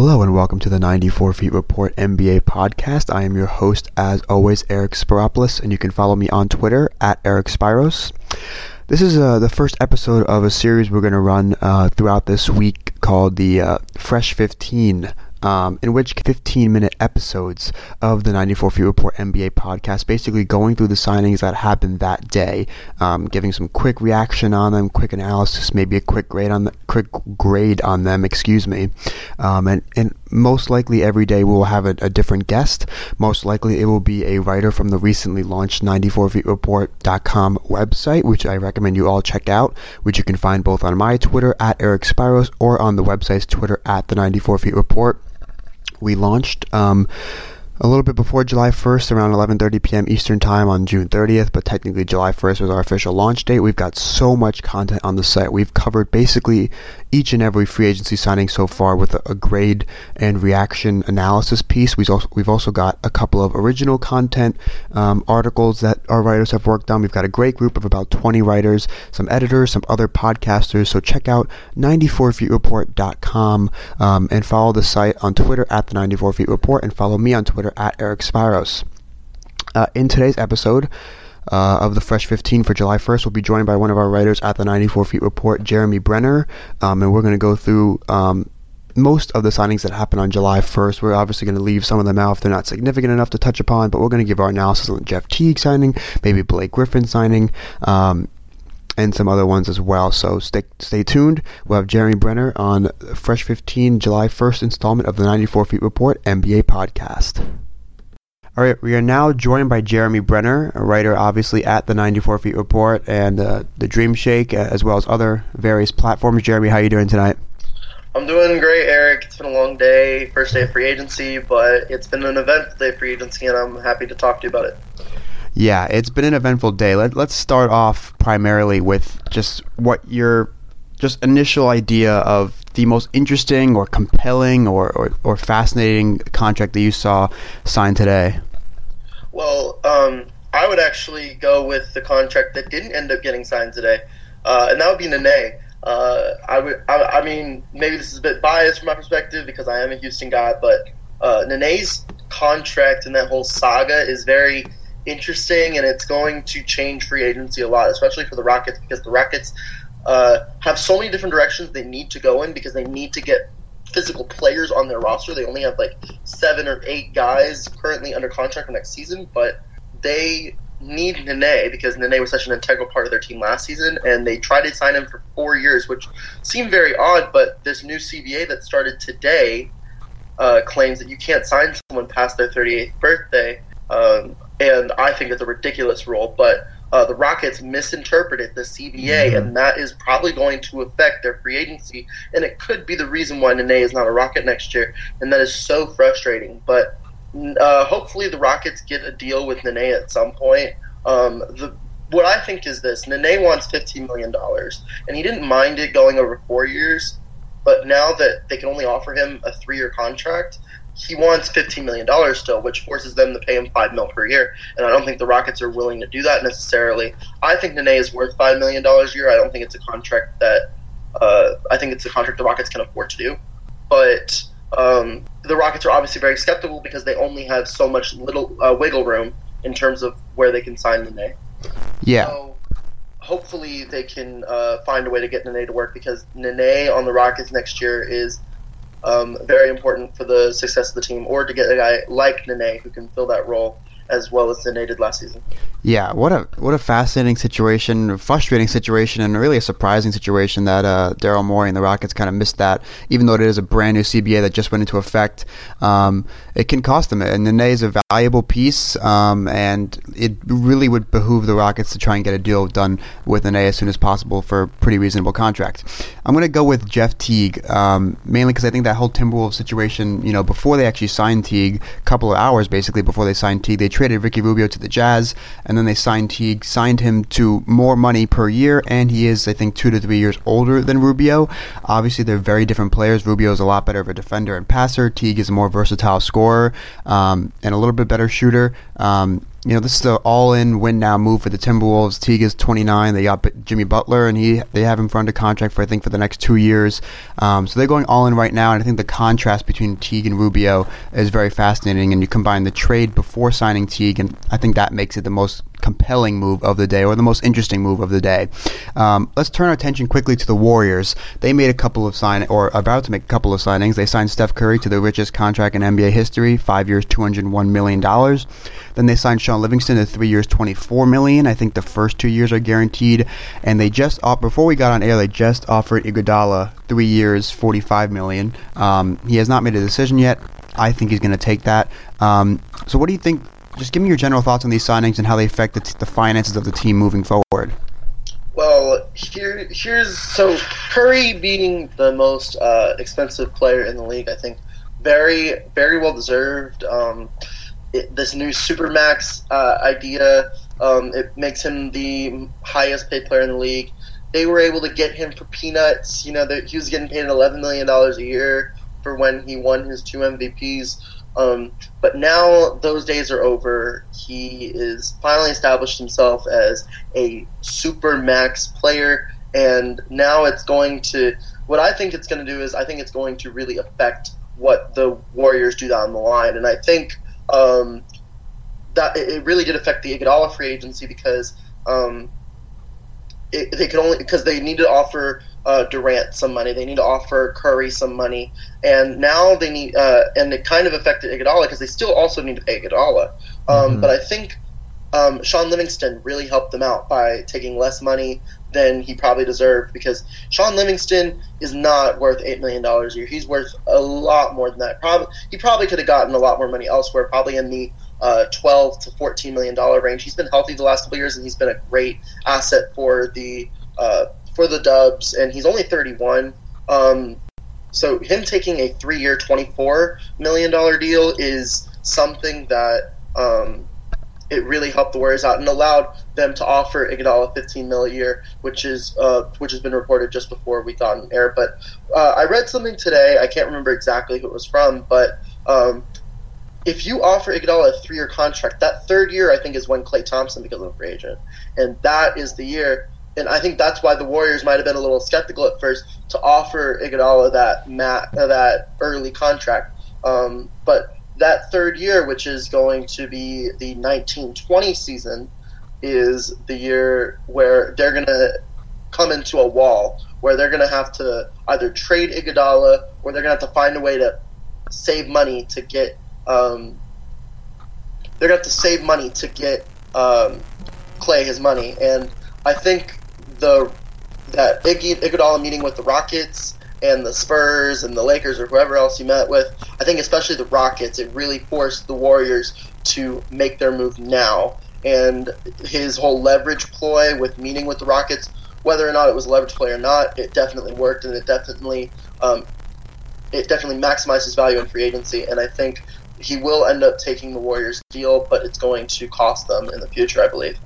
Hello and welcome to the 94 Feet Report NBA podcast. I am your host, as always, Eric Spiropoulos, and you can follow me on Twitter at Eric Spiros. This is uh, the first episode of a series we're going to run uh, throughout this week called the uh, Fresh 15 um, in which 15 minute episodes of the 94 Feet Report NBA podcast, basically going through the signings that happened that day, um, giving some quick reaction on them, quick analysis, maybe a quick grade on the, quick grade on them, excuse me, um, and and most likely every day we will have a, a, different guest. Most likely it will be a writer from the recently launched 94feetreport.com website, which I recommend you all check out, which you can find both on my Twitter at Eric Spiros or on the website's Twitter at the 94 Feet Report we launched um, a little bit before July 1st, around 11:30 p.m. Eastern Time on June 30th, but technically July 1st was our official launch date. We've got so much content on the site. We've covered basically each and every free agency signing so far with a, a grade and reaction analysis piece. We've also, we've also got a couple of original content um, articles that our writers have worked on. We've got a great group of about 20 writers, some editors, some other podcasters. So check out 94feetreport.com um, and follow the site on Twitter at the 94 Feet Report and follow me on Twitter at Eric Spiros. Uh, in today's episode, uh, of the Fresh 15 for July 1st. We'll be joined by one of our writers at the 94 Feet Report, Jeremy Brener, um, and we're going to go through um, most of the signings that happened on July 1st. We're obviously going to leave some of them out if they're not significant enough to touch upon, but we're going to give our analysis on Jeff Teague signing, maybe Blake Griffin signing. Um, and some other ones as well. So stay, stay tuned. We'll have Jeremy Brener on Fresh 15 July 1st installment of the 94 Feet Report NBA podcast. All right, we are now joined by Jeremy Brener, a writer obviously at the 94 Feet Report and uh, the Dream Shake, uh, as well as other various platforms. Jeremy, how are you doing tonight? I'm doing great, Eric. It's been a long day, first day of free agency, but it's been an eventful day of free agency, and I'm happy to talk to you about it. Yeah, it's been an eventful day. Let, let's start off primarily with just what your just initial idea of the most interesting or compelling or, or, or fascinating contract that you saw signed today. Well, um, I would actually go with the contract that didn't end up getting signed today, uh, and that would be Nene. Uh, I would, I, I, mean, maybe this is a bit biased from my perspective because I am a Houston guy, but uh, Nene's contract and that whole saga is very interesting, and it's going to change free agency a lot, especially for the Rockets because the Rockets uh, have so many different directions they need to go in because they need to get physical players on their roster. They only have like seven or eight guys currently under contract for next season, but they need Nene because Nene was such an integral part of their team last season, and they tried to sign him for four years, which seemed very odd. But this new CBA that started today uh, claims that you can't sign someone past their 38th birthday, um, and I think it's a ridiculous rule. But uh, the Rockets misinterpreted the CBA, mm-hmm. and that is probably going to affect their free agency. And it could be the reason why Nene is not a Rocket next year, and that is so frustrating. But uh, hopefully, the Rockets get a deal with Nene at some point. Um, the what I think is this: Nene wants fifteen million dollars, and he didn't mind it going over four years. But now that they can only offer him a three-year contract, he wants $15 million still, which forces them to pay him 5 mil per year. And I don't think the Rockets are willing to do that necessarily. I think Nene is worth $5 million a year. I don't think it's a contract that, uh, I think it's a contract the Rockets can afford to do. But um, the Rockets are obviously very skeptical because they only have so much little uh, wiggle room in terms of where they can sign Nene. Yeah. So hopefully they can uh, find a way to get Nene to work because Nene on the Rockets next year is um, very important for the success of the team, or to get a guy like Nene who can fill that role as well as Nene did last season. Yeah, what a what a fascinating situation, frustrating situation, and really a surprising situation that uh, Daryl Morey and the Rockets kind of missed that. Even though it is a brand new CBA that just went into effect, um, it can cost them. And Nene is a valuable piece, um, and it really would behoove the Rockets to try and get a deal done with Nene as soon as possible for a pretty reasonable contract. I'm going to go with Jeff Teague, um, mainly because I think that whole Timberwolves situation, you know, before they actually signed Teague, a couple of hours basically before they signed Teague, they traded Ricky Rubio to the Jazz and then they signed Teague, signed him to more money per year, and he is, I think, two to three years older than Rubio. Obviously, they're very different players. Rubio is a lot better of a defender and passer. Teague is a more versatile scorer um, and a little bit better shooter. Um, you know, this is an all-in win now move for the Timberwolves. Teague is 29. They got Jimmy Butler, and he they have him for under contract for I think for the next two years. Um, so they're going all in right now, and I think the contrast between Teague and Rubio is very fascinating. And you combine the trade before signing Teague, and I think that makes it the most compelling move of the day or the most interesting move of the day. Um, let's turn our attention quickly to the Warriors. They made a couple of sign or about to make a couple of signings. They signed Steph Curry to the richest contract in NBA history, five years, two hundred one million dollars. Then they signed Shaun Livingston to three years, twenty four million. I think the first two years are guaranteed. And they just off- before we got on air, they just offered Iguodala three years, forty five million. Um, he has not made a decision yet. I think he's going to take that. Um, so, what do you think just give me your general thoughts on these signings and how they affect the, the finances of the team moving forward. Well, here, here's so Curry being the most uh, expensive player in the league. I think very, very well deserved. Um, it, this new supermax uh, idea um, it makes him the highest paid player in the league. They were able to get him for peanuts. You know, he was getting paid eleven million dollars a year for when he won his two MVPs. Um, but now those days are over. He is finally established himself as a super max player, and now it's going to. What I think it's going to do is, I think it's going to really affect what the Warriors do down the line, and I think um, that it really did affect the Iguodala free agency because um, it, they could only because they need to offer uh, Durant some money. They need to offer Curry some money, and now they need, uh, and it kind of affected Iguodala because they still also need to pay Iguodala. Um, mm-hmm. But I think um, Shaun Livingston really helped them out by taking less money than he probably deserved because Shaun Livingston is not worth eight million dollars a year. He's worth a lot more than that. Probably he probably could have gotten a lot more money elsewhere, probably in the uh, 12 to 14 million dollar range. He's been healthy the last couple years, and he's been a great asset for the uh, for the Dubs, and he's only 31. Um, so him taking a three-year, 24 million dollar deal is something that um, it really helped the Warriors out and allowed them to offer Iguodala 15 mil a year, which is uh, which has been reported just before we got on air. But uh, I read something today. I can't remember exactly who it was from, but um, if you offer Iguodala a three-year contract, that third year I think is when Klay Thompson becomes a free agent, and that is the year and I think that's why the Warriors might have been a little skeptical at first to offer Iguodala that mat, uh, that early contract. Um, but that third year, which is going to be the 1920 season, is the year where they're going to come into a wall where they're going to have to either trade Iguodala or they're going to have to find a way to save money to get. Um, they're going to have to save money to get um, Klay his money, and I think the that Iggy Iguodala meeting with the Rockets and the Spurs and the Lakers or whoever else he met with, I think especially the Rockets, it really forced the Warriors to make their move now. And his whole leverage ploy with meeting with the Rockets, whether or not it was a leverage play or not, it definitely worked, and it definitely um, it definitely maximized his value in free agency. And I think he will end up taking the Warriors deal, but it's going to cost them in the future, I believe.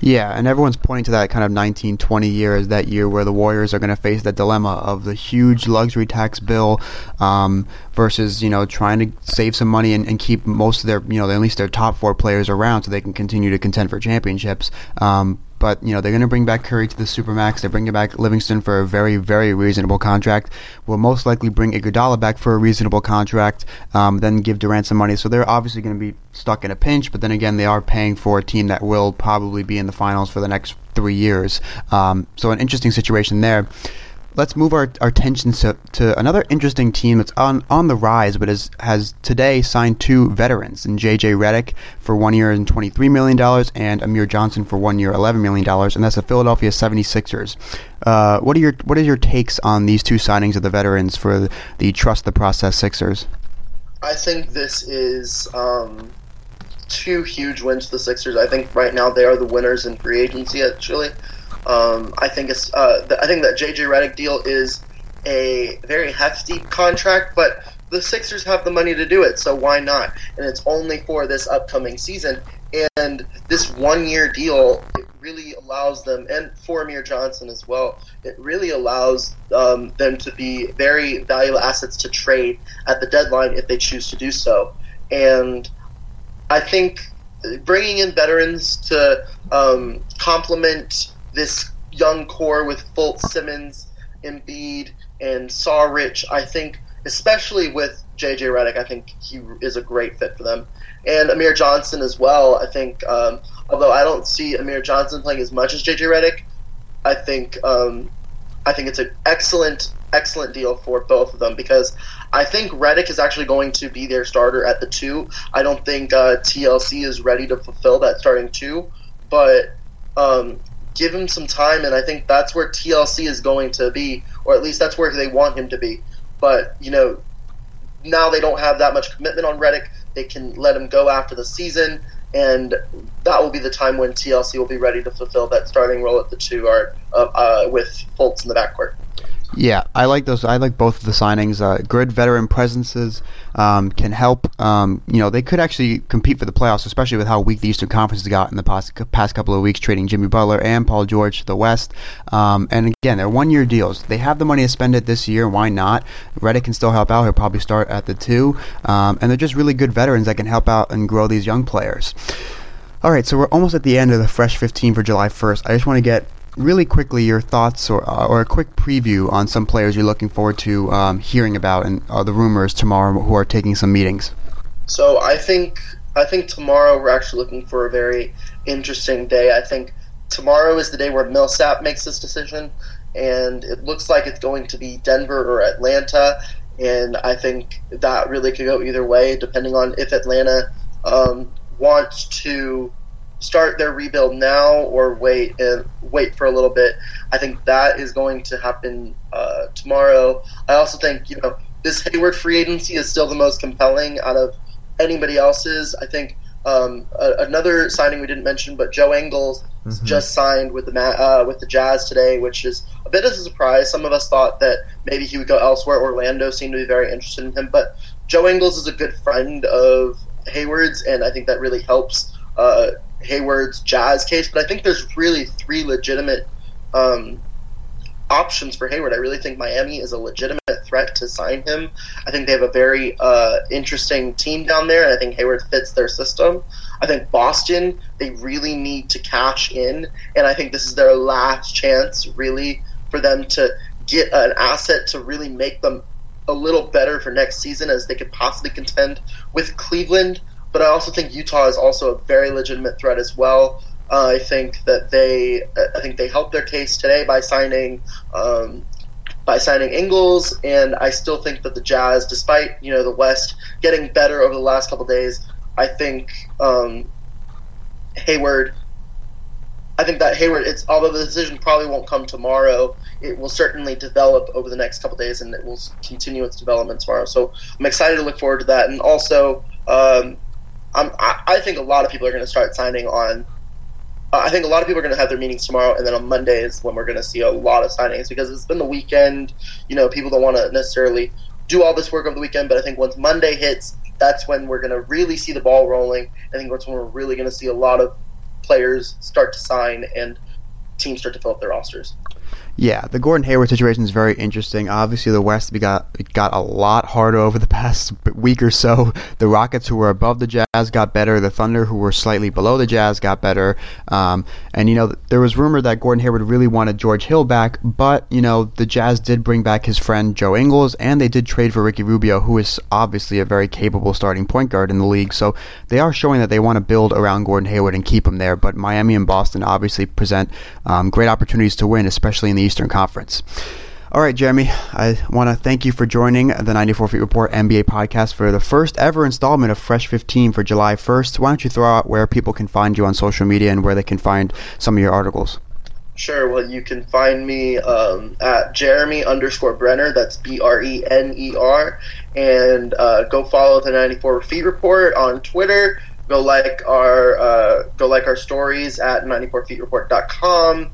Yeah, and everyone's pointing to that kind of 1920 year as that year where the Warriors are going to face the dilemma of the huge luxury tax bill um, versus you know trying to save some money and, and, keep most of their you know at least their top four players around so they can continue to contend for championships. Um, but you know they're going to bring back Curry to the supermax. They're bringing back Livingston for a very, very reasonable contract. Will most likely bring Iguodala back for a reasonable contract. Um, then give Durant some money. So they're obviously going to be stuck in a pinch. But then again, they are paying for a team that will probably be in the finals for the next three years. Um, so an interesting situation there let's move our, our attention to, to another interesting team that's on, on the rise, but is, has today signed two veterans, in J.J. Redick for one year and $23 million, and Amir Johnson for one year, $11 million, and that's the Philadelphia 76ers. Uh, what are your what are your takes on these two signings of the veterans for the Trust the Process Sixers? I think this is um, two huge wins for the Sixers. I think right now they are the winners in free agency, actually. Um, I think it's uh, I think that JJ Redick deal is a very hefty contract, but the Sixers have the money to do it, so why not? And it's only for this upcoming season. And this one-year deal it really allows them, and for Amir Johnson as well, it really allows um, them to be very valuable assets to trade at the deadline if they choose to do so. And I think bringing in veterans to um, complement this young core with Fultz, Simmons, Embiid, and Saric, I think, especially with JJ Redick, I think he is a great fit for them. And Amir Johnson as well. I think, um, although I don't see Amir Johnson playing as much as JJ Redick, I think um, I think it's an excellent, excellent deal for both of them because I think Redick is actually going to be their starter at the two. I don't think uh, TLC is ready to fulfill that starting two, but um, give him some time, and I think that's where TLC is going to be, or at least that's where they want him to be. But you know, now they don't have that much commitment on Redick. They can let him go after the season, and that will be the time when TLC will be ready to fulfill that starting role at the two guard uh, uh, with Fultz in the backcourt. Yeah, I like those. I like both of the signings. Uh, good veteran presences um, can help. Um, you know, they could actually compete for the playoffs, especially with how weak the Eastern Conference has got in the past, past couple of weeks, trading Jimmy Butler and Paul George to the West. Um, and again, they're one-year deals. They have the money to spend it this year. Why not? Redick can still help out. He'll probably start at the two, um, and they're just really good veterans that can help out and grow these young players. All right, so we're almost at the end of the Fresh 15 for July 1st. I just want to get really quickly your thoughts or, uh, or a quick preview on some players you're looking forward to um, hearing about and uh, the rumors tomorrow who are taking some meetings. So I think I think tomorrow we're actually looking for a very interesting day. I think tomorrow is the day where Millsap makes this decision, and it looks like it's going to be Denver or Atlanta. And I think that really could go either way, depending on if Atlanta um, wants to start their rebuild now or wait and wait for a little bit. I think that is going to happen uh, tomorrow. I also think you know this Hayward free agency is still the most compelling out of anybody else's. I think um, a, another signing we didn't mention, but Joe Ingles mm-hmm. just signed with the uh, with the Jazz today, which is a bit of a surprise. Some of us thought that maybe he would go elsewhere. Orlando seemed to be very interested in him, but Joe Ingles is a good friend of Hayward's, and I think that really helps uh, Hayward's Jazz case, but I think there's really three legitimate um, options for Hayward. I really think Miami is a legitimate threat to sign him. I think they have a very uh, interesting team down there, and I think Hayward fits their system. I think Boston, they really need to cash in, and I think this is their last chance, really, for them to get an asset to really make them a little better for next season as they could possibly contend with Cleveland. But I also think Utah is also a very legitimate threat as well. Uh, I think that they, I think they helped their case today by signing, um, by signing Ingles, and I still think that the Jazz, despite you know the West getting better over the last couple days, I think um, Hayward. I think that Hayward, it's although the decision probably won't come tomorrow, it will certainly develop over the next couple days, and it will continue its development tomorrow. So I'm excited to look forward to that, and also. Um, I'm, I, I think a lot of people are going to start signing on. Uh, I think a lot of people are going to have their meetings tomorrow, and then on Monday is when we're going to see a lot of signings because it's been the weekend. You know, people don't want to necessarily do all this work over the weekend, but I think once Monday hits, that's when we're going to really see the ball rolling. I think that's when we're really going to see a lot of players start to sign and teams start to fill up their rosters. Yeah, the Gordon Hayward situation is very interesting. Obviously, the West got got a lot harder over the past week or so. The Rockets, who were above the Jazz, got better. The Thunder, who were slightly below the Jazz, got better. Um, and you know, there was rumor that Gordon Hayward really wanted George Hill back, but you know, the Jazz did bring back his friend Joe Ingles, and they did trade for Ricky Rubio, who is obviously a very capable starting point guard in the league. So they are showing that they want to build around Gordon Hayward and keep him there. But Miami and Boston obviously present um, great opportunities to win, especially in the Eastern Conference. All right, Jeremy, I want to thank you for joining the 94 Feet Report NBA podcast for the first ever installment of Fresh 15 for July 1st. Why don't you throw out where people can find you on social media and where they can find some of your articles? Sure. Well, you can find me um, at Jeremy underscore Brener. That's B R E N E R. And uh, go follow the 94 Feet Report on Twitter. Go like our uh, go like our stories at 94feetreport.com.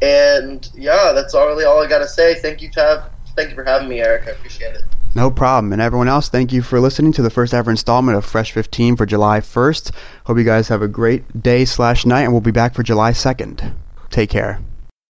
And yeah, that's all really all I got to say. Thank you, Tav. Thank you for having me, Eric. I appreciate it. No problem. And everyone else, thank you for listening to the first ever installment of Fresh 15 for July 1st. Hope you guys have a great day slash night, and we'll be back for July 2nd. Take care.